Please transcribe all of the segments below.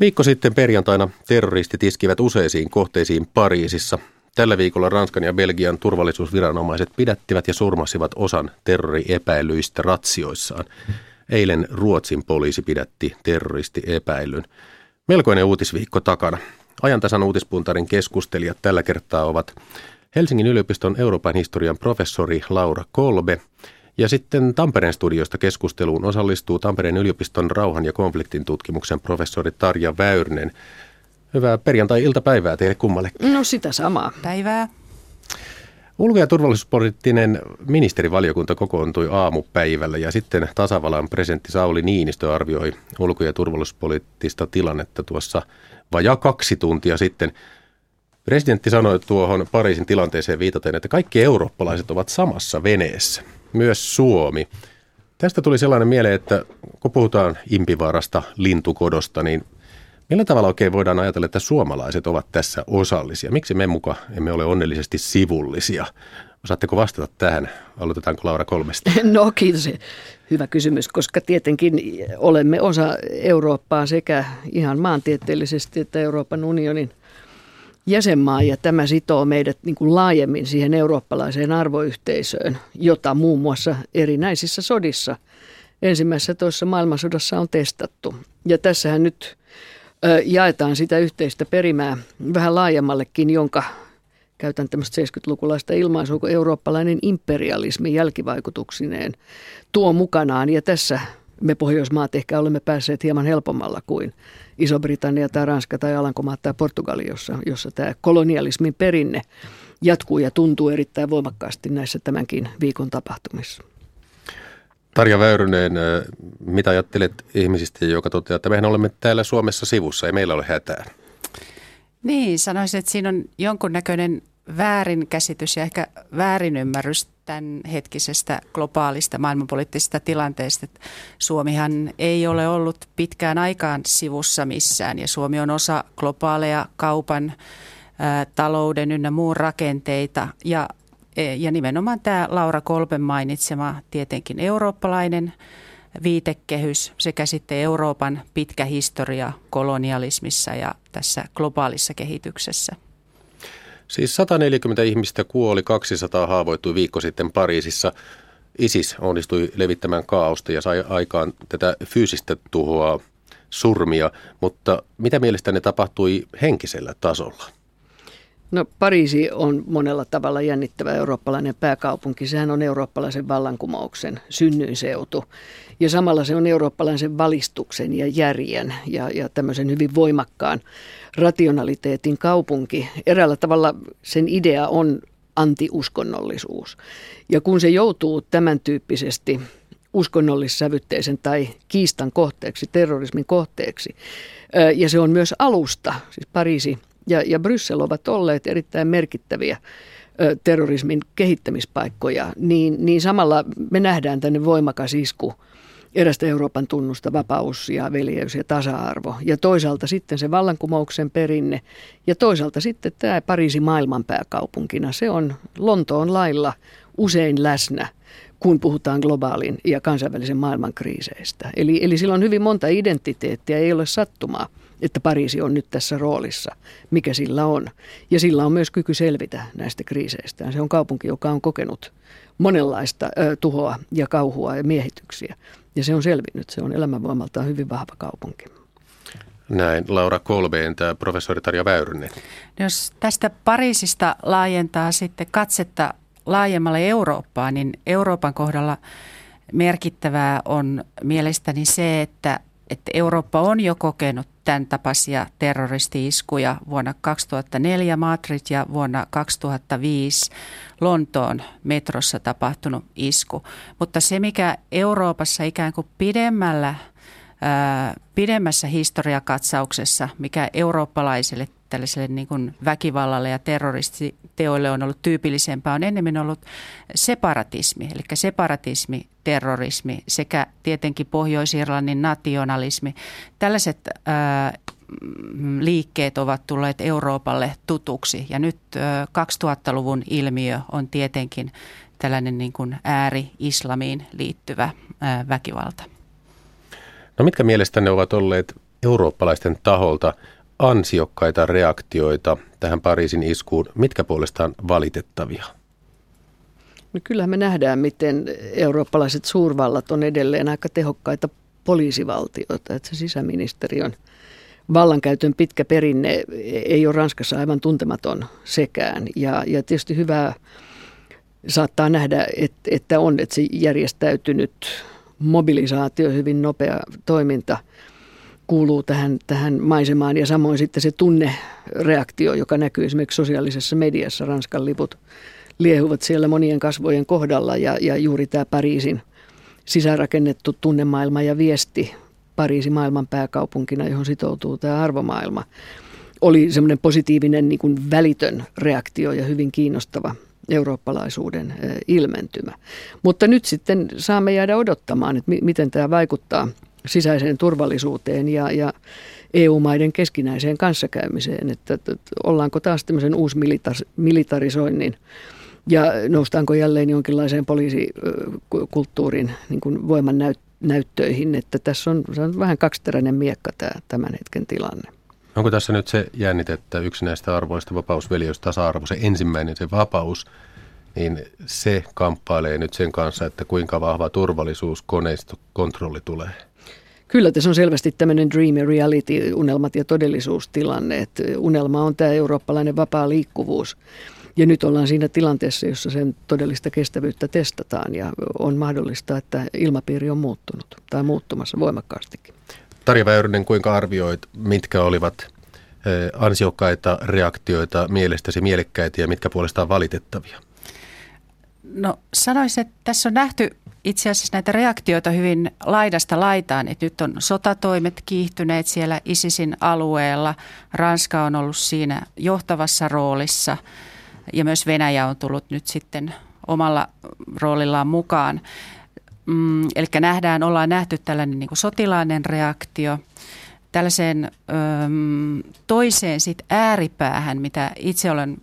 Viikko sitten perjantaina terroristit iskivät useisiin kohteisiin Pariisissa. Tällä viikolla Ranskan ja Belgian turvallisuusviranomaiset pidättivät ja surmasivat osan terroriepäilyistä ratsioissaan. Eilen Ruotsin poliisi pidätti terroristiepäilyn. Melkoinen uutisviikko takana. Ajantasan uutispuntarin keskustelijat tällä kertaa ovat Helsingin yliopiston Euroopan historian professori Laura Kolbe ja sitten Tampereen studiosta keskusteluun osallistuu Tampereen yliopiston rauhan ja konfliktin tutkimuksen professori Tarja Väyrynen. Hyvää perjantai-iltapäivää teille kummalle. No sitä samaa. Päivää. Ulko- ja turvallisuuspoliittinen ministerivaliokunta kokoontui aamupäivällä ja sitten tasavallan presidentti Sauli Niinistö arvioi ulko- ja turvallisuuspoliittista tilannetta tuossa vajaa kaksi tuntia sitten. Presidentti sanoi tuohon Pariisin tilanteeseen viitaten, että kaikki eurooppalaiset ovat samassa veneessä, myös Suomi. Tästä tuli sellainen mieleen, että kun puhutaan impivaarasta, lintukodosta, niin millä tavalla oikein voidaan ajatella, että suomalaiset ovat tässä osallisia? Miksi me muka emme ole onnellisesti sivullisia? Osaatteko vastata tähän? Aloitetaanko Laura kolmesta? No kiitos. Hyvä kysymys, koska tietenkin olemme osa Eurooppaa sekä ihan maantieteellisesti että Euroopan unionin jäsenmaa ja tämä sitoo meidät niin kuin laajemmin siihen eurooppalaiseen arvoyhteisöön, jota muun muassa erinäisissä sodissa ensimmäisessä toisessa maailmansodassa on testattu. Ja tässähän nyt ö, jaetaan sitä yhteistä perimää vähän laajemmallekin, jonka käytän tämmöistä 70-lukulaista ilmaisua, kun eurooppalainen imperialismi jälkivaikutuksineen tuo mukanaan. Ja tässä me Pohjoismaat ehkä olemme päässeet hieman helpommalla kuin Iso-Britannia tai Ranska tai Alankomaat tai Portugali, jossa, jossa tämä kolonialismin perinne jatkuu ja tuntuu erittäin voimakkaasti näissä tämänkin viikon tapahtumissa. Tarja Väyrynen, mitä ajattelet ihmisistä, joka toteaa, että mehän olemme täällä Suomessa sivussa ja meillä ole hätää? Niin, sanoisin, että siinä on jonkunnäköinen väärinkäsitys ja ehkä väärinymmärrys tämän hetkisestä globaalista maailmanpoliittisesta tilanteesta. Suomihan ei ole ollut pitkään aikaan sivussa missään ja Suomi on osa globaaleja kaupan, talouden ynnä muun rakenteita ja, e, ja nimenomaan tämä Laura Kolben mainitsema tietenkin eurooppalainen viitekehys sekä sitten Euroopan pitkä historia kolonialismissa ja tässä globaalissa kehityksessä. Siis 140 ihmistä kuoli, 200 haavoittui viikko sitten Pariisissa. ISIS onnistui levittämään kaaosta ja sai aikaan tätä fyysistä tuhoa, surmia, mutta mitä mielestäni tapahtui henkisellä tasolla? No Pariisi on monella tavalla jännittävä eurooppalainen pääkaupunki. Sehän on eurooppalaisen vallankumouksen synnyinseutu. Ja samalla se on eurooppalaisen valistuksen ja järjen ja, ja tämmöisen hyvin voimakkaan rationaliteetin kaupunki. Eräällä tavalla sen idea on antiuskonnollisuus. Ja kun se joutuu tämän tyyppisesti uskonnollissävytteisen tai kiistan kohteeksi, terrorismin kohteeksi, ja se on myös alusta, siis Pariisi ja, ja Bryssel ovat olleet erittäin merkittäviä terrorismin kehittämispaikkoja, niin, niin samalla me nähdään tänne voimakas isku erästä Euroopan tunnusta, vapaus ja veljeys ja tasa-arvo. Ja toisaalta sitten se vallankumouksen perinne ja toisaalta sitten tämä Pariisi maailmanpääkaupunkina. Se on Lontoon lailla usein läsnä kun puhutaan globaalin ja kansainvälisen maailman kriiseistä. Eli, eli sillä on hyvin monta identiteettiä, ei ole sattumaa, että Pariisi on nyt tässä roolissa, mikä sillä on. Ja sillä on myös kyky selvitä näistä kriiseistä. Se on kaupunki, joka on kokenut monenlaista ö, tuhoa ja kauhua ja miehityksiä. Ja se on selvinnyt, se on elämänvoimaltaan hyvin vahva kaupunki. Näin, Laura Kolbe, tämä professori Tarja Väyrynen. Jos tästä Pariisista laajentaa sitten katsetta laajemmalle Eurooppaan, niin Euroopan kohdalla merkittävää on mielestäni se, että, että Eurooppa on jo kokenut tämän tapaisia terroristi-iskuja vuonna 2004 Madrid ja vuonna 2005 Lontoon metrossa tapahtunut isku. Mutta se, mikä Euroopassa ikään kuin pidemmällä pidemmässä historiakatsauksessa, mikä eurooppalaiselle tällaiselle niin kuin väkivallalle ja terroristiteoille on ollut tyypillisempää, on enemmän ollut separatismi, eli separatismi, terrorismi sekä tietenkin Pohjois-Irlannin nationalismi. Tällaiset ää, liikkeet ovat tulleet Euroopalle tutuksi ja nyt ää, 2000-luvun ilmiö on tietenkin tällainen niin kuin ääri-islamiin liittyvä ää, väkivalta. No mitkä mielestäne ovat olleet eurooppalaisten taholta ansiokkaita reaktioita tähän Pariisin iskuun, mitkä puolestaan valitettavia? No kyllähän me nähdään, miten eurooppalaiset suurvallat on edelleen aika tehokkaita poliisivaltioita, että se sisäministeriön vallankäytön pitkä perinne ei ole Ranskassa aivan tuntematon sekään. Ja, ja tietysti hyvää saattaa nähdä, että, että on, että se järjestäytynyt mobilisaatio, hyvin nopea toiminta kuuluu tähän, tähän maisemaan ja samoin sitten se tunnereaktio, joka näkyy esimerkiksi sosiaalisessa mediassa, Ranskan liput liehuvat siellä monien kasvojen kohdalla ja, ja juuri tämä Pariisin sisäänrakennettu tunnemaailma ja viesti Pariisi maailman pääkaupunkina, johon sitoutuu tämä arvomaailma, oli semmoinen positiivinen niin kuin välitön reaktio ja hyvin kiinnostava eurooppalaisuuden ilmentymä. Mutta nyt sitten saamme jäädä odottamaan, että miten tämä vaikuttaa sisäiseen turvallisuuteen ja, ja EU-maiden keskinäiseen kanssakäymiseen, että, että ollaanko taas tämmöisen uusmilitarisoinnin ja noustaanko jälleen jonkinlaiseen poliisikulttuurin niin kuin voiman näyttöihin, että tässä on, se on vähän kaksiteräinen miekka tämä tämän hetken tilanne. Onko tässä nyt se jännite, että yksi näistä arvoista vapaus, veljeys, tasa-arvo, se ensimmäinen, se vapaus, niin se kamppailee nyt sen kanssa, että kuinka vahva turvallisuus, koneisto, kontrolli tulee? Kyllä tässä on selvästi tämmöinen dream ja reality, unelmat ja todellisuustilanne. Että unelma on tämä eurooppalainen vapaa liikkuvuus. Ja nyt ollaan siinä tilanteessa, jossa sen todellista kestävyyttä testataan ja on mahdollista, että ilmapiiri on muuttunut tai muuttumassa voimakkaastikin. Tarja Väyrynen, kuinka arvioit, mitkä olivat ansiokkaita reaktioita mielestäsi mielekkäitä ja mitkä puolestaan valitettavia? No sanoisin, että tässä on nähty itse asiassa näitä reaktioita hyvin laidasta laitaan, että nyt on sotatoimet kiihtyneet siellä ISISin alueella. Ranska on ollut siinä johtavassa roolissa ja myös Venäjä on tullut nyt sitten omalla roolillaan mukaan. Mm, eli nähdään, ollaan nähty tällainen niin kuin sotilainen reaktio tällaiseen toiseen sit ääripäähän, mitä itse olen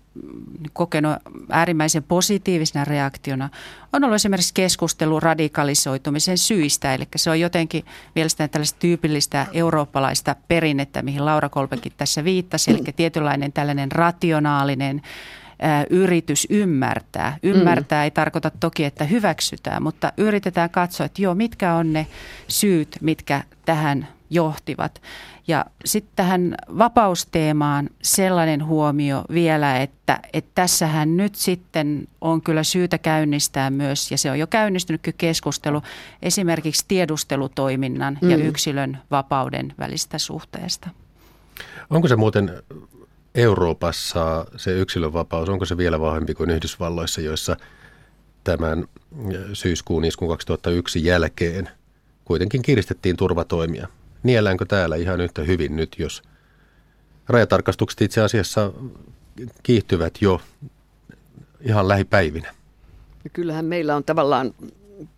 kokenut äärimmäisen positiivisena reaktiona, on ollut esimerkiksi keskustelu radikalisoitumisen syistä. Eli se on jotenkin mielestäni tällaista tyypillistä eurooppalaista perinnettä, mihin Laura Kolpekin tässä viittasi, eli tietynlainen tällainen rationaalinen yritys ymmärtää. Ymmärtää mm. ei tarkoita toki, että hyväksytään, mutta yritetään katsoa, että joo, mitkä on ne syyt, mitkä tähän johtivat. Ja sitten tähän vapausteemaan sellainen huomio vielä, että, että tässähän nyt sitten on kyllä syytä käynnistää myös, ja se on jo käynnistynytkin keskustelu, esimerkiksi tiedustelutoiminnan mm. ja yksilön vapauden välistä suhteesta. Onko se muuten Euroopassa se yksilönvapaus, onko se vielä vahvempi kuin Yhdysvalloissa, joissa tämän syyskuun iskun 2001 jälkeen kuitenkin kiristettiin turvatoimia? Nielläänkö täällä ihan yhtä hyvin nyt, jos rajatarkastukset itse asiassa kiihtyvät jo ihan lähipäivinä? Kyllähän meillä on tavallaan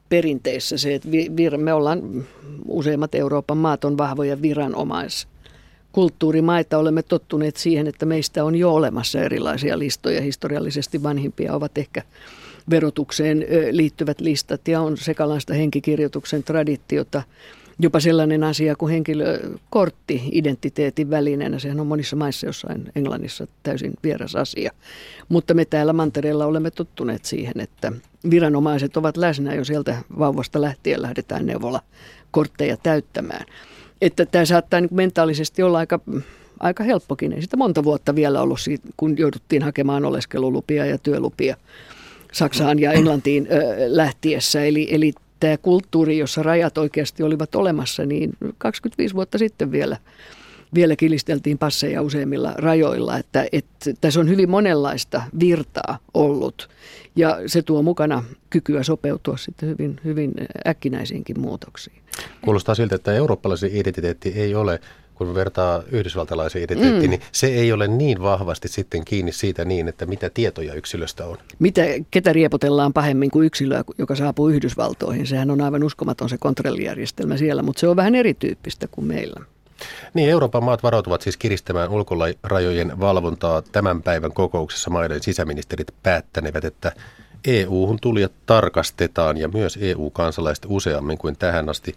perinteessä se, että me ollaan, useimmat Euroopan maat on vahvoja viranomais kulttuurimaita olemme tottuneet siihen, että meistä on jo olemassa erilaisia listoja. Historiallisesti vanhimpia ovat ehkä verotukseen liittyvät listat ja on sekalaista henkikirjoituksen traditiota. Jopa sellainen asia kuin henkilökortti identiteetin välineenä, sehän on monissa maissa jossain Englannissa täysin vieras asia. Mutta me täällä mantereella olemme tottuneet siihen, että viranomaiset ovat läsnä jo sieltä vauvasta lähtien lähdetään neuvola kortteja täyttämään. Että tämä saattaa niin mentaalisesti olla aika, aika helppokin. Ei sitä monta vuotta vielä ollut, siitä, kun jouduttiin hakemaan oleskelulupia ja työlupia Saksaan ja Englantiin ö, lähtiessä. Eli, eli tämä kulttuuri, jossa rajat oikeasti olivat olemassa, niin 25 vuotta sitten vielä, vielä kilisteltiin passeja useimmilla rajoilla. Että, että tässä on hyvin monenlaista virtaa ollut ja se tuo mukana kykyä sopeutua sitten hyvin, hyvin äkkinäisiinkin muutoksiin. Kuulostaa siltä, että eurooppalaisen identiteetti ei ole kun vertaa yhdysvaltalaisen identiteettiin, mm. niin se ei ole niin vahvasti sitten kiinni siitä niin, että mitä tietoja yksilöstä on. Mitä, ketä riepotellaan pahemmin kuin yksilöä, joka saapuu Yhdysvaltoihin? Sehän on aivan uskomaton se kontrollijärjestelmä siellä, mutta se on vähän erityyppistä kuin meillä. Niin, Euroopan maat varautuvat siis kiristämään ulkorajojen valvontaa. Tämän päivän kokouksessa maiden sisäministerit päättänevät, että EU-hun tulijat tarkastetaan ja myös EU-kansalaiset useammin kuin tähän asti.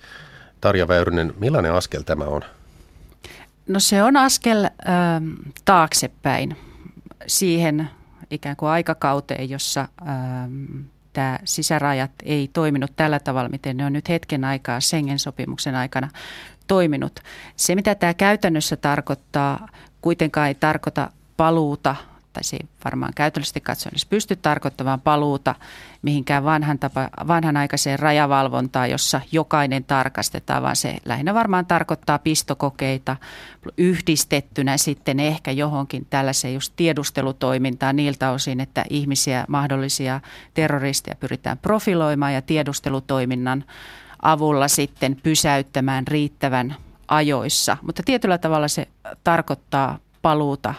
Tarja Väyrynen, millainen askel tämä on? No se on askel ö, taaksepäin siihen ikään kuin aikakauteen, jossa ö, tämä sisärajat ei toiminut tällä tavalla, miten ne on nyt hetken aikaa Schengen-sopimuksen aikana toiminut. Se, mitä tämä käytännössä tarkoittaa, kuitenkaan ei tarkoita paluuta – tai se ei varmaan käytännöllisesti katsoen edes pysty tarkoittamaan paluuta mihinkään vanhan tapa, vanhanaikaiseen rajavalvontaan, jossa jokainen tarkastetaan, vaan se lähinnä varmaan tarkoittaa pistokokeita yhdistettynä sitten ehkä johonkin tällaiseen just tiedustelutoimintaan niiltä osin, että ihmisiä, mahdollisia terroristeja pyritään profiloimaan ja tiedustelutoiminnan avulla sitten pysäyttämään riittävän ajoissa. Mutta tietyllä tavalla se tarkoittaa paluuta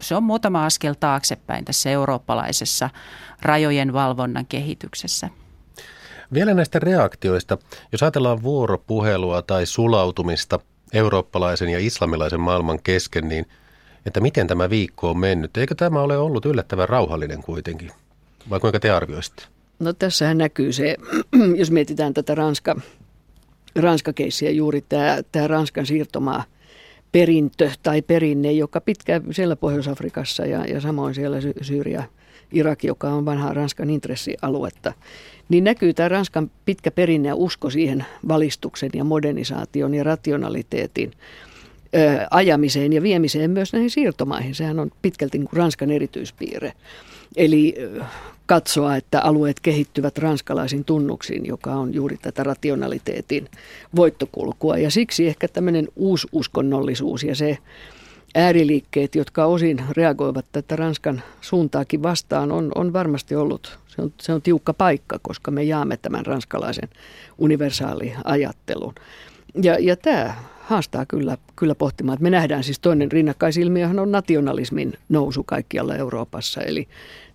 se on muutama askel taaksepäin tässä eurooppalaisessa rajojen valvonnan kehityksessä. Vielä näistä reaktioista. Jos ajatellaan vuoropuhelua tai sulautumista eurooppalaisen ja islamilaisen maailman kesken, niin että miten tämä viikko on mennyt? Eikö tämä ole ollut yllättävän rauhallinen kuitenkin? Vai kuinka te arvioisitte? No tässähän näkyy se, jos mietitään tätä Ranska, Ranska-keissiä, juuri tämä, tämä Ranskan siirtomaa – perintö tai perinne, joka pitkään siellä Pohjois-Afrikassa ja, ja samoin siellä Sy- Syyria, Irak, joka on vanhaa Ranskan intressialuetta, niin näkyy tämä Ranskan pitkä perinne ja usko siihen valistuksen ja modernisaation ja rationaliteetin ö, ajamiseen ja viemiseen myös näihin siirtomaihin. Sehän on pitkälti niin kuin Ranskan erityispiirre. Eli katsoa, että alueet kehittyvät ranskalaisin tunnuksiin, joka on juuri tätä rationaliteetin voittokulkua. Ja siksi ehkä tämmöinen uususkonnollisuus ja se ääriliikkeet, jotka osin reagoivat tätä Ranskan suuntaakin vastaan, on, on varmasti ollut, se on, se on tiukka paikka, koska me jaamme tämän ranskalaisen universaaliajattelun. Ja, ja tämä haastaa kyllä, kyllä pohtimaan. Että me nähdään siis toinen rinnakkaisilmiöhän on nationalismin nousu kaikkialla Euroopassa, eli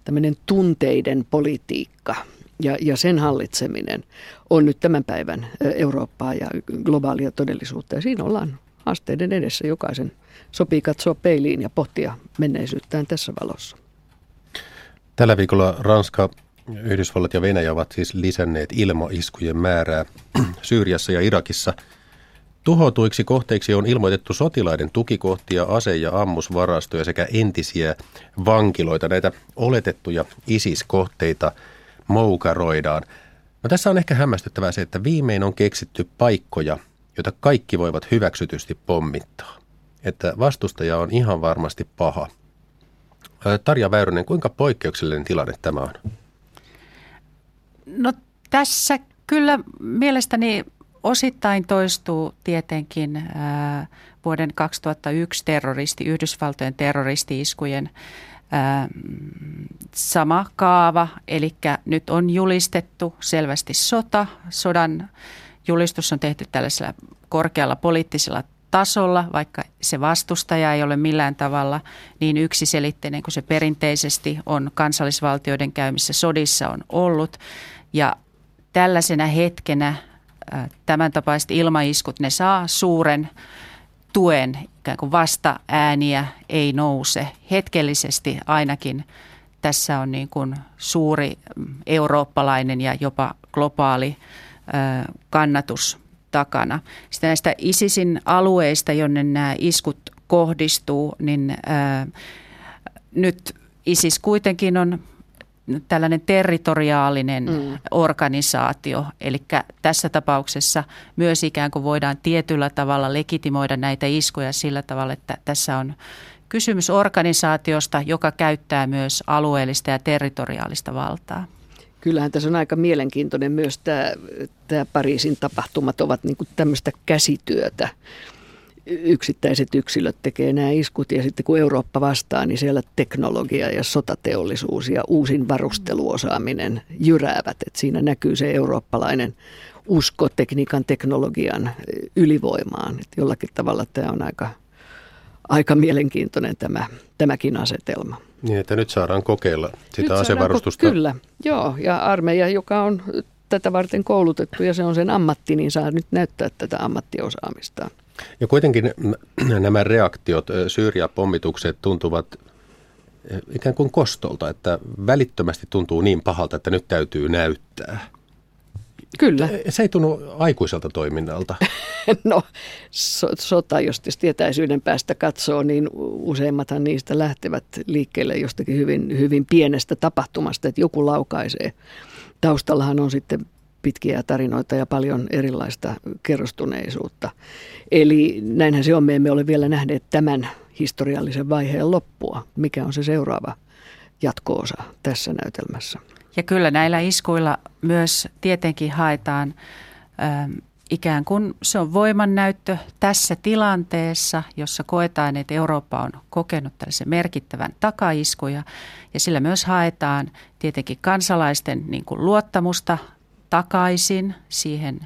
tämmöinen tunteiden politiikka ja, ja sen hallitseminen on nyt tämän päivän Eurooppaa ja globaalia todellisuutta. Ja siinä ollaan haasteiden edessä. Jokaisen sopii katsoa peiliin ja pohtia menneisyyttään tässä valossa. Tällä viikolla Ranska, Yhdysvallat ja Venäjä ovat siis lisänneet ilmaiskujen määrää Syyriassa ja Irakissa – Tuhotuiksi kohteiksi on ilmoitettu sotilaiden tukikohtia, ase- ja ammusvarastoja sekä entisiä vankiloita. Näitä oletettuja ISIS-kohteita moukaroidaan. No tässä on ehkä hämmästyttävää se, että viimein on keksitty paikkoja, joita kaikki voivat hyväksytysti pommittaa. Että vastustaja on ihan varmasti paha. Tarja Väyrynen, kuinka poikkeuksellinen tilanne tämä on? No tässä kyllä mielestäni Osittain toistuu tietenkin ää, vuoden 2001 terroristi, Yhdysvaltojen terroristi-iskujen ää, sama kaava, eli nyt on julistettu selvästi sota. Sodan julistus on tehty tällaisella korkealla poliittisella tasolla, vaikka se vastustaja ei ole millään tavalla niin yksiselitteinen kuin se perinteisesti on kansallisvaltioiden käymissä sodissa on ollut. Ja tällaisena hetkenä tämän tapaiset ilmaiskut, ne saa suuren tuen, ikään kuin vasta ääniä ei nouse. Hetkellisesti ainakin tässä on niin kuin suuri mm, eurooppalainen ja jopa globaali kannatus takana. Sitten näistä ISISin alueista, jonne nämä iskut kohdistuu, niin nyt ISIS kuitenkin on tällainen territoriaalinen mm. organisaatio. Eli tässä tapauksessa myös ikään kuin voidaan tietyllä tavalla legitimoida näitä iskuja sillä tavalla, että tässä on kysymys organisaatiosta, joka käyttää myös alueellista ja territoriaalista valtaa. Kyllähän tässä on aika mielenkiintoinen myös tämä, tämä Pariisin tapahtumat ovat niin tämmöistä käsityötä yksittäiset yksilöt tekee nämä iskut ja sitten kun Eurooppa vastaa, niin siellä teknologia ja sotateollisuus ja uusin varusteluosaaminen jyräävät. Että siinä näkyy se eurooppalainen usko tekniikan teknologian ylivoimaan. Että jollakin tavalla tämä on aika, aika mielenkiintoinen tämä, tämäkin asetelma. Niin, että nyt saadaan kokeilla sitä nyt asevarustusta. Ko- kyllä, joo. Ja armeija, joka on tätä varten koulutettu ja se on sen ammatti, niin saa nyt näyttää tätä ammattiosaamistaan. Ja kuitenkin nämä reaktiot, Syyria-pommitukset tuntuvat ikään kuin kostolta, että välittömästi tuntuu niin pahalta, että nyt täytyy näyttää. Kyllä. Se ei tunnu aikuiselta toiminnalta. no so, sota, jos tietäisyyden päästä katsoo, niin useimmathan niistä lähtevät liikkeelle jostakin hyvin, hyvin pienestä tapahtumasta, että joku laukaisee. Taustallahan on sitten pitkiä tarinoita ja paljon erilaista kerrostuneisuutta. Eli näinhän se on, me emme ole vielä nähneet tämän historiallisen vaiheen loppua. Mikä on se seuraava jatkoosa tässä näytelmässä? Ja kyllä näillä iskuilla myös tietenkin haetaan ähm, ikään kuin se on voimannäyttö tässä tilanteessa, jossa koetaan, että Eurooppa on kokenut tällaisen merkittävän takaiskuja. Ja sillä myös haetaan tietenkin kansalaisten niin kuin luottamusta takaisin siihen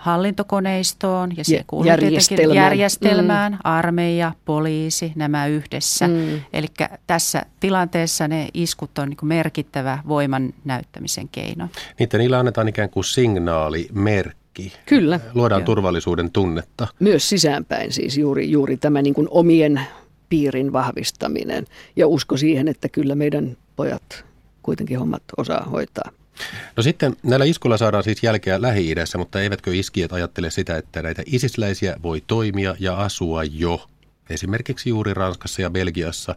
hallintokoneistoon ja siihen kuuluu järjestelmään. järjestelmään, mm. armeija, poliisi, nämä yhdessä. Mm. Eli tässä tilanteessa ne iskut on niin merkittävä voiman näyttämisen keino. Niitä niillä annetaan ikään kuin signaali, merkki. Kyllä. Luodaan Joo. turvallisuuden tunnetta. Myös sisäänpäin siis juuri, juuri tämä niin kuin omien piirin vahvistaminen ja usko siihen, että kyllä meidän pojat kuitenkin hommat osaa hoitaa. No sitten näillä iskuilla saadaan siis jälkeä Lähi-idässä, mutta eivätkö iskijät ajattele sitä, että näitä isisläisiä voi toimia ja asua jo esimerkiksi juuri Ranskassa ja Belgiassa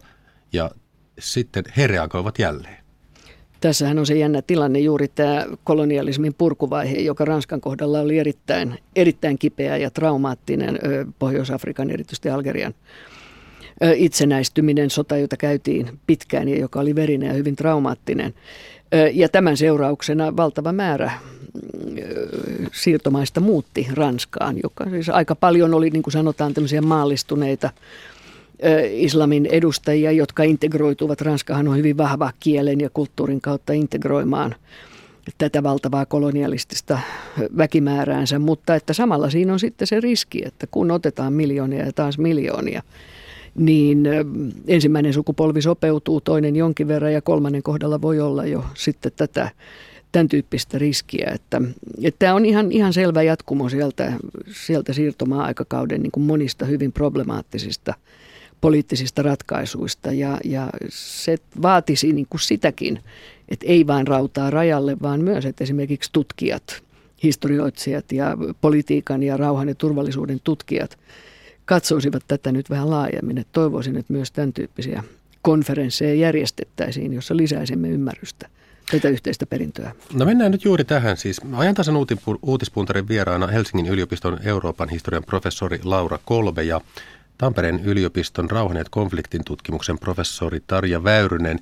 ja sitten he reagoivat jälleen? Tässähän on se jännä tilanne, juuri tämä kolonialismin purkuvaihe, joka Ranskan kohdalla oli erittäin, erittäin kipeä ja traumaattinen Pohjois-Afrikan, erityisesti Algerian itsenäistyminen, sota, jota käytiin pitkään ja joka oli verinen ja hyvin traumaattinen. Ja tämän seurauksena valtava määrä siirtomaista muutti Ranskaan, joka siis aika paljon oli, niin kuin sanotaan, tämmöisiä maallistuneita islamin edustajia, jotka integroituvat. Ranskahan on hyvin vahva kielen ja kulttuurin kautta integroimaan tätä valtavaa kolonialistista väkimääräänsä, mutta että samalla siinä on sitten se riski, että kun otetaan miljoonia ja taas miljoonia, niin ensimmäinen sukupolvi sopeutuu, toinen jonkin verran ja kolmannen kohdalla voi olla jo sitten tätä tämän tyyppistä riskiä. Että, että tämä on ihan, ihan selvä jatkumo sieltä, sieltä siirtomaa-aikakauden niin kuin monista hyvin problemaattisista poliittisista ratkaisuista ja, ja se vaatisi niin kuin sitäkin, että ei vain rautaa rajalle, vaan myös, että esimerkiksi tutkijat, historioitsijat ja politiikan ja rauhan ja turvallisuuden tutkijat – katsoisivat tätä nyt vähän laajemmin. Että toivoisin, että myös tämän tyyppisiä konferensseja järjestettäisiin, jossa lisäisimme ymmärrystä tätä yhteistä perintöä. No mennään nyt juuri tähän. Siis ajantasan uutispuntarin vieraana Helsingin yliopiston Euroopan historian professori Laura Kolbe ja Tampereen yliopiston rauhan ja konfliktin tutkimuksen professori Tarja Väyrynen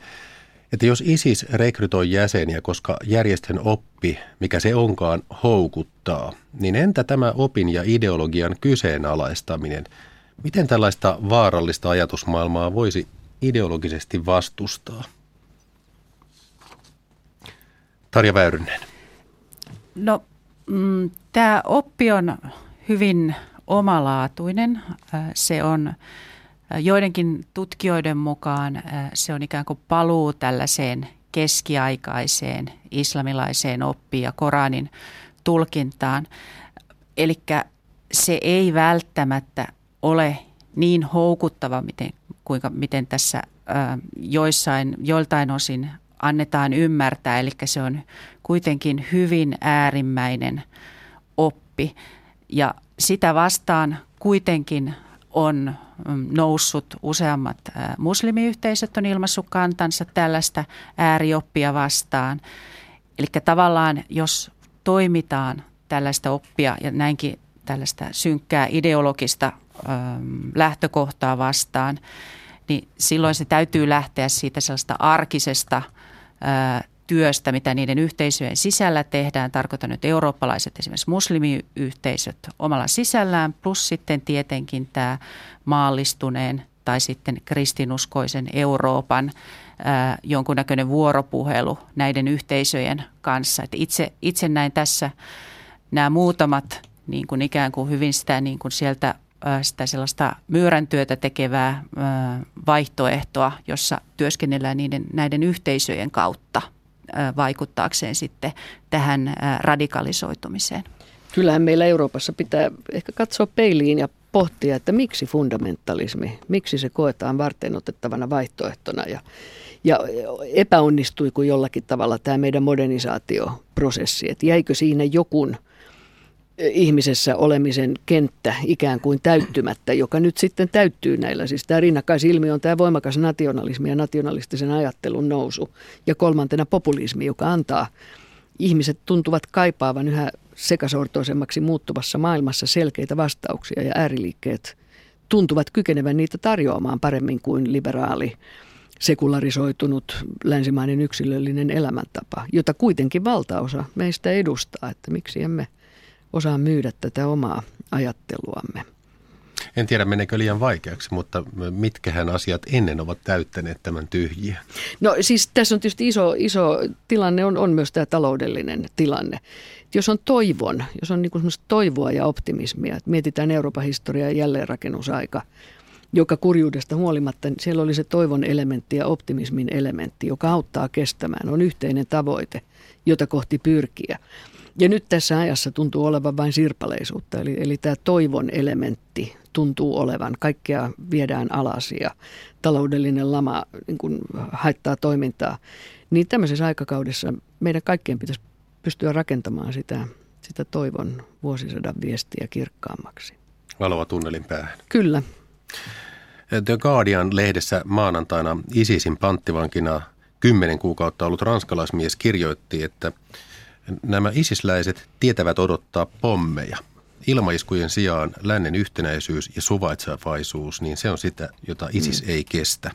että jos ISIS rekrytoi jäseniä, koska järjestön oppi, mikä se onkaan, houkuttaa, niin entä tämä opin ja ideologian kyseenalaistaminen? Miten tällaista vaarallista ajatusmaailmaa voisi ideologisesti vastustaa? Tarja Väyrynen. No, mm, tämä oppi on hyvin omalaatuinen. Se on Joidenkin tutkijoiden mukaan se on ikään kuin paluu tällaiseen keskiaikaiseen islamilaiseen oppiin ja Koranin tulkintaan. Eli se ei välttämättä ole niin houkuttava, miten, kuinka, miten tässä joissain, joiltain osin annetaan ymmärtää. Eli se on kuitenkin hyvin äärimmäinen oppi ja sitä vastaan kuitenkin on mm, noussut useammat muslimiyhteisöt on ilmaissut kantansa tällaista äärioppia vastaan. Eli tavallaan jos toimitaan tällaista oppia ja näinkin tällaista synkkää ideologista lähtökohtaa vastaan, niin silloin se täytyy lähteä siitä sellaista arkisesta työstä, mitä niiden yhteisöjen sisällä tehdään. Tarkoitan nyt eurooppalaiset esimerkiksi muslimiyhteisöt omalla sisällään, plus sitten tietenkin tämä maallistuneen tai sitten kristinuskoisen Euroopan jonkunnäköinen vuoropuhelu näiden yhteisöjen kanssa. Et itse, itse näin tässä nämä muutamat niin kuin ikään kuin hyvin sitä niin kuin sieltä sitä sellaista myyrän työtä tekevää vaihtoehtoa, jossa työskennellään niiden, näiden yhteisöjen kautta – vaikuttaakseen sitten tähän radikalisoitumiseen. Kyllähän meillä Euroopassa pitää ehkä katsoa peiliin ja pohtia, että miksi fundamentalismi, miksi se koetaan varten otettavana vaihtoehtona ja, ja epäonnistuiko jollakin tavalla tämä meidän modernisaatioprosessi, että jäikö siinä jokun – ihmisessä olemisen kenttä ikään kuin täyttymättä, joka nyt sitten täyttyy näillä. Siis tämä rinnakkaisilmiö on tämä voimakas nationalismi ja nationalistisen ajattelun nousu. Ja kolmantena populismi, joka antaa ihmiset tuntuvat kaipaavan yhä sekasortoisemmaksi muuttuvassa maailmassa selkeitä vastauksia ja ääriliikkeet tuntuvat kykenevän niitä tarjoamaan paremmin kuin liberaali sekularisoitunut länsimainen yksilöllinen elämäntapa, jota kuitenkin valtaosa meistä edustaa, että miksi emme – osaa myydä tätä omaa ajatteluamme. En tiedä, meneekö liian vaikeaksi, mutta mitkähän asiat ennen ovat täyttäneet tämän tyhjiä? No siis tässä on tietysti iso, iso tilanne, on, on myös tämä taloudellinen tilanne. Jos on toivon, jos on niin toivoa ja optimismia, että mietitään Euroopan historiaa ja jälleenrakennusaika, joka kurjuudesta huolimatta, niin siellä oli se toivon elementti ja optimismin elementti, joka auttaa kestämään, on yhteinen tavoite, jota kohti pyrkiä. Ja nyt tässä ajassa tuntuu olevan vain sirpaleisuutta, eli, eli tämä toivon elementti tuntuu olevan. Kaikkea viedään alas ja taloudellinen lama niin kuin haittaa toimintaa. Niin tämmöisessä aikakaudessa meidän kaikkien pitäisi pystyä rakentamaan sitä, sitä toivon vuosisadan viestiä kirkkaammaksi. Valoa tunnelin päähän. Kyllä. The Guardian-lehdessä maanantaina ISISin panttivankina kymmenen kuukautta ollut ranskalaismies kirjoitti, että – nämä isisläiset tietävät odottaa pommeja. Ilmaiskujen sijaan lännen yhtenäisyys ja suvaitsevaisuus, niin se on sitä, jota ISIS mm. ei kestä.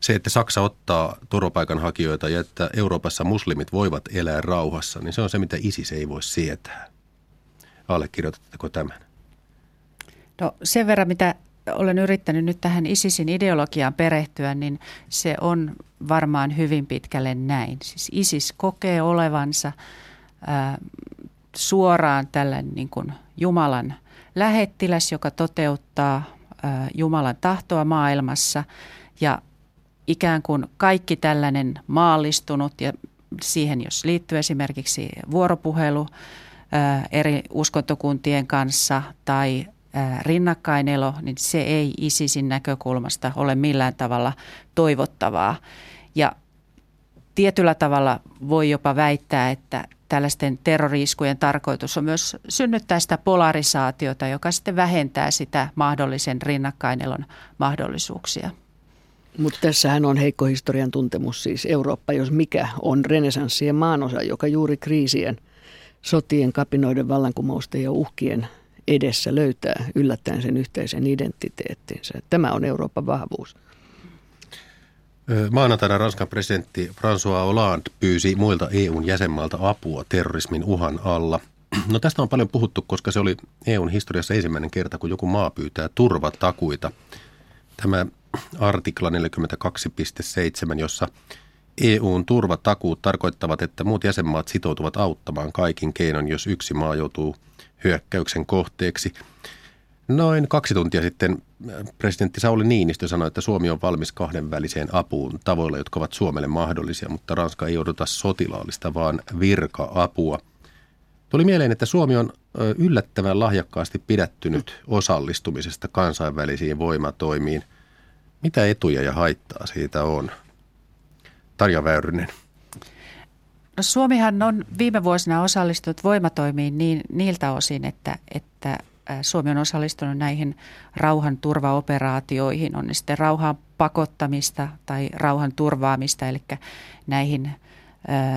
Se, että Saksa ottaa turvapaikanhakijoita ja että Euroopassa muslimit voivat elää rauhassa, niin se on se, mitä ISIS ei voi sietää. Allekirjoitatteko tämän? No sen verran, mitä olen yrittänyt nyt tähän ISISin ideologiaan perehtyä, niin se on varmaan hyvin pitkälle näin. Siis ISIS kokee olevansa – suoraan tällainen niin kuin Jumalan lähettiläs, joka toteuttaa Jumalan tahtoa maailmassa ja ikään kuin kaikki tällainen maallistunut ja siihen, jos liittyy esimerkiksi vuoropuhelu eri uskontokuntien kanssa tai rinnakkainelo, niin se ei ISISin näkökulmasta ole millään tavalla toivottavaa. Ja tietyllä tavalla voi jopa väittää, että tällaisten terroriiskujen tarkoitus on myös synnyttää sitä polarisaatiota, joka sitten vähentää sitä mahdollisen rinnakkainelon mahdollisuuksia. Mutta tässähän on heikko historian tuntemus, siis Eurooppa, jos mikä, on renesanssien maanosa, joka juuri kriisien, sotien, kapinoiden, vallankumousten ja uhkien edessä löytää yllättäen sen yhteisen identiteettinsä. Tämä on Euroopan vahvuus. Maanantaina Ranskan presidentti François Hollande pyysi muilta EUn jäsenmaalta apua terrorismin uhan alla. No tästä on paljon puhuttu, koska se oli EUn historiassa ensimmäinen kerta, kun joku maa pyytää turvatakuita. Tämä artikla 42.7, jossa EUn turvatakuut tarkoittavat, että muut jäsenmaat sitoutuvat auttamaan kaikin keinon, jos yksi maa joutuu hyökkäyksen kohteeksi – Noin kaksi tuntia sitten äh, presidentti Sauli Niinistö sanoi, että Suomi on valmis kahdenväliseen apuun tavoilla, jotka ovat Suomelle mahdollisia, mutta Ranska ei odota sotilaallista, vaan virka-apua. Tuli mieleen, että Suomi on yllättävän lahjakkaasti pidättynyt osallistumisesta kansainvälisiin voimatoimiin. Mitä etuja ja haittaa siitä on? Tarja Väyrynen. No Suomihan on viime vuosina osallistunut voimatoimiin niin, niiltä osin, että, että Suomi on osallistunut näihin rauhan turvaoperaatioihin, on ne sitten rauhan pakottamista tai rauhan turvaamista, eli näihin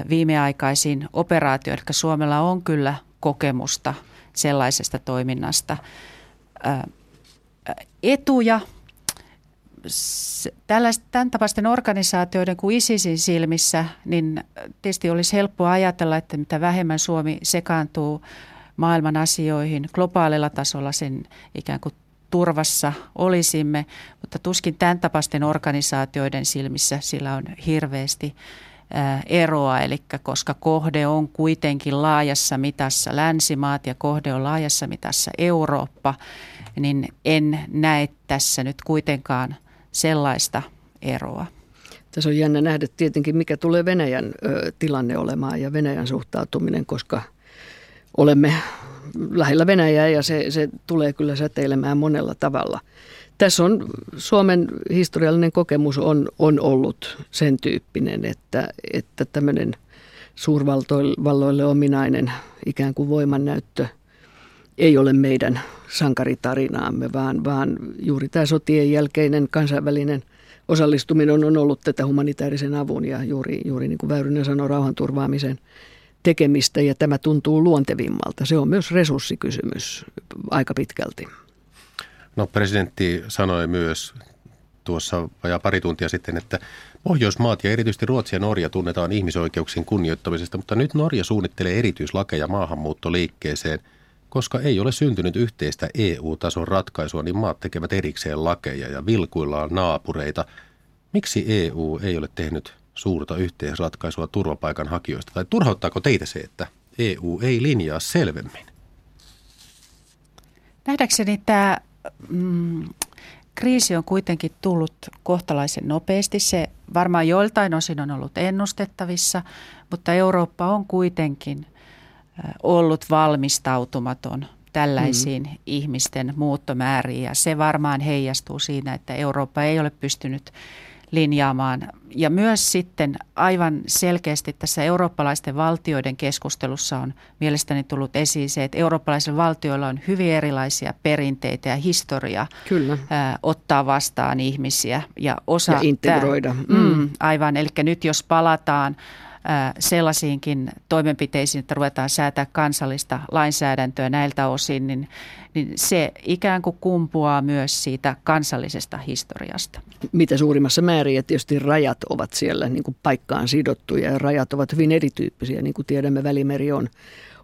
viimeaikaisiin operaatioihin. Eli Suomella on kyllä kokemusta sellaisesta toiminnasta. Etuja tämän tapaisten organisaatioiden kuin ISISin silmissä, niin tietysti olisi helppoa ajatella, että mitä vähemmän Suomi sekaantuu maailman asioihin globaalilla tasolla sen ikään kuin turvassa olisimme, mutta tuskin tämän tapaisten organisaatioiden silmissä sillä on hirveästi eroa, eli koska kohde on kuitenkin laajassa mitassa länsimaat ja kohde on laajassa mitassa Eurooppa, niin en näe tässä nyt kuitenkaan sellaista eroa. Tässä on jännä nähdä tietenkin, mikä tulee Venäjän ö, tilanne olemaan ja Venäjän suhtautuminen, koska – olemme lähellä Venäjää ja se, se tulee kyllä säteilemään monella tavalla. Tässä on Suomen historiallinen kokemus on, on ollut sen tyyppinen, että, että tämmöinen suurvalloille ominainen ikään kuin voimannäyttö ei ole meidän sankaritarinaamme, vaan, vaan juuri tämä sotien jälkeinen kansainvälinen osallistuminen on ollut tätä humanitaarisen avun ja juuri, juuri niin kuin Väyrynen sanoi, rauhanturvaamisen tekemistä ja tämä tuntuu luontevimmalta. Se on myös resurssikysymys aika pitkälti. No presidentti sanoi myös tuossa vajaa pari tuntia sitten, että Pohjoismaat ja erityisesti Ruotsi ja Norja tunnetaan ihmisoikeuksien kunnioittamisesta, mutta nyt Norja suunnittelee erityislakeja maahanmuuttoliikkeeseen. Koska ei ole syntynyt yhteistä EU-tason ratkaisua, niin maat tekevät erikseen lakeja ja vilkuillaan naapureita. Miksi EU ei ole tehnyt suurta yhteisratkaisua turvapaikanhakijoista? Tai turhauttaako teitä se, että EU ei linjaa selvemmin? Nähdäkseni tämä mm, kriisi on kuitenkin tullut kohtalaisen nopeasti. Se varmaan joiltain osin on ollut ennustettavissa, mutta Eurooppa on kuitenkin ollut valmistautumaton tällaisiin mm. ihmisten muuttomääriin ja se varmaan heijastuu siinä, että Eurooppa ei ole pystynyt linjaamaan. Ja myös sitten aivan selkeästi tässä eurooppalaisten valtioiden keskustelussa on mielestäni tullut esiin se, että eurooppalaisilla valtioilla on hyvin erilaisia perinteitä ja historia Kyllä. Ää, ottaa vastaan ihmisiä. Ja, osa ja integroida. Tämä, mm, mm, aivan, eli nyt jos palataan sellaisiinkin toimenpiteisiin, että ruvetaan säätää kansallista lainsäädäntöä näiltä osin, niin, niin se ikään kuin kumpuaa myös siitä kansallisesta historiasta. Mitä suurimmassa määrin, että tietysti rajat ovat siellä niin kuin paikkaan sidottuja ja rajat ovat hyvin erityyppisiä, niin kuin tiedämme Välimeri on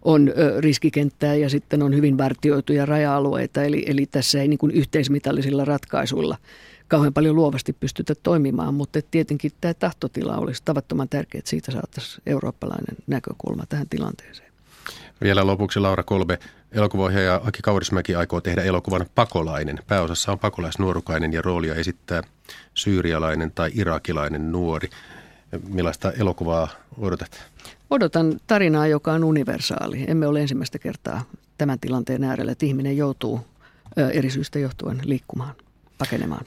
on riskikenttää ja sitten on hyvin vartioituja raja-alueita, eli, eli tässä ei niin kuin yhteismitallisilla ratkaisuilla kauhean paljon luovasti pystytä toimimaan, mutta tietenkin tämä tahtotila olisi tavattoman tärkeä, että siitä saataisiin eurooppalainen näkökulma tähän tilanteeseen. Vielä lopuksi Laura Kolbe, elokuvaohjaaja Aki Kaurismäki aikoo tehdä elokuvan Pakolainen. Pääosassa on pakolaisnuorukainen ja roolia esittää syyrialainen tai irakilainen nuori. Millaista elokuvaa odotat? Odotan tarinaa, joka on universaali. Emme ole ensimmäistä kertaa tämän tilanteen äärellä, että ihminen joutuu eri syistä johtuen liikkumaan, pakenemaan.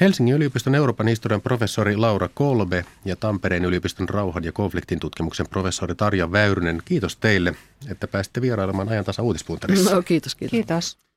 Helsingin yliopiston Euroopan historian professori Laura Kolbe ja Tampereen yliopiston rauhan ja konfliktin tutkimuksen professori Tarja Väyrynen. Kiitos teille, että pääsitte vierailemaan ajan tasa uutispuntarissa. No, kiitos, kiitos. Kiitos.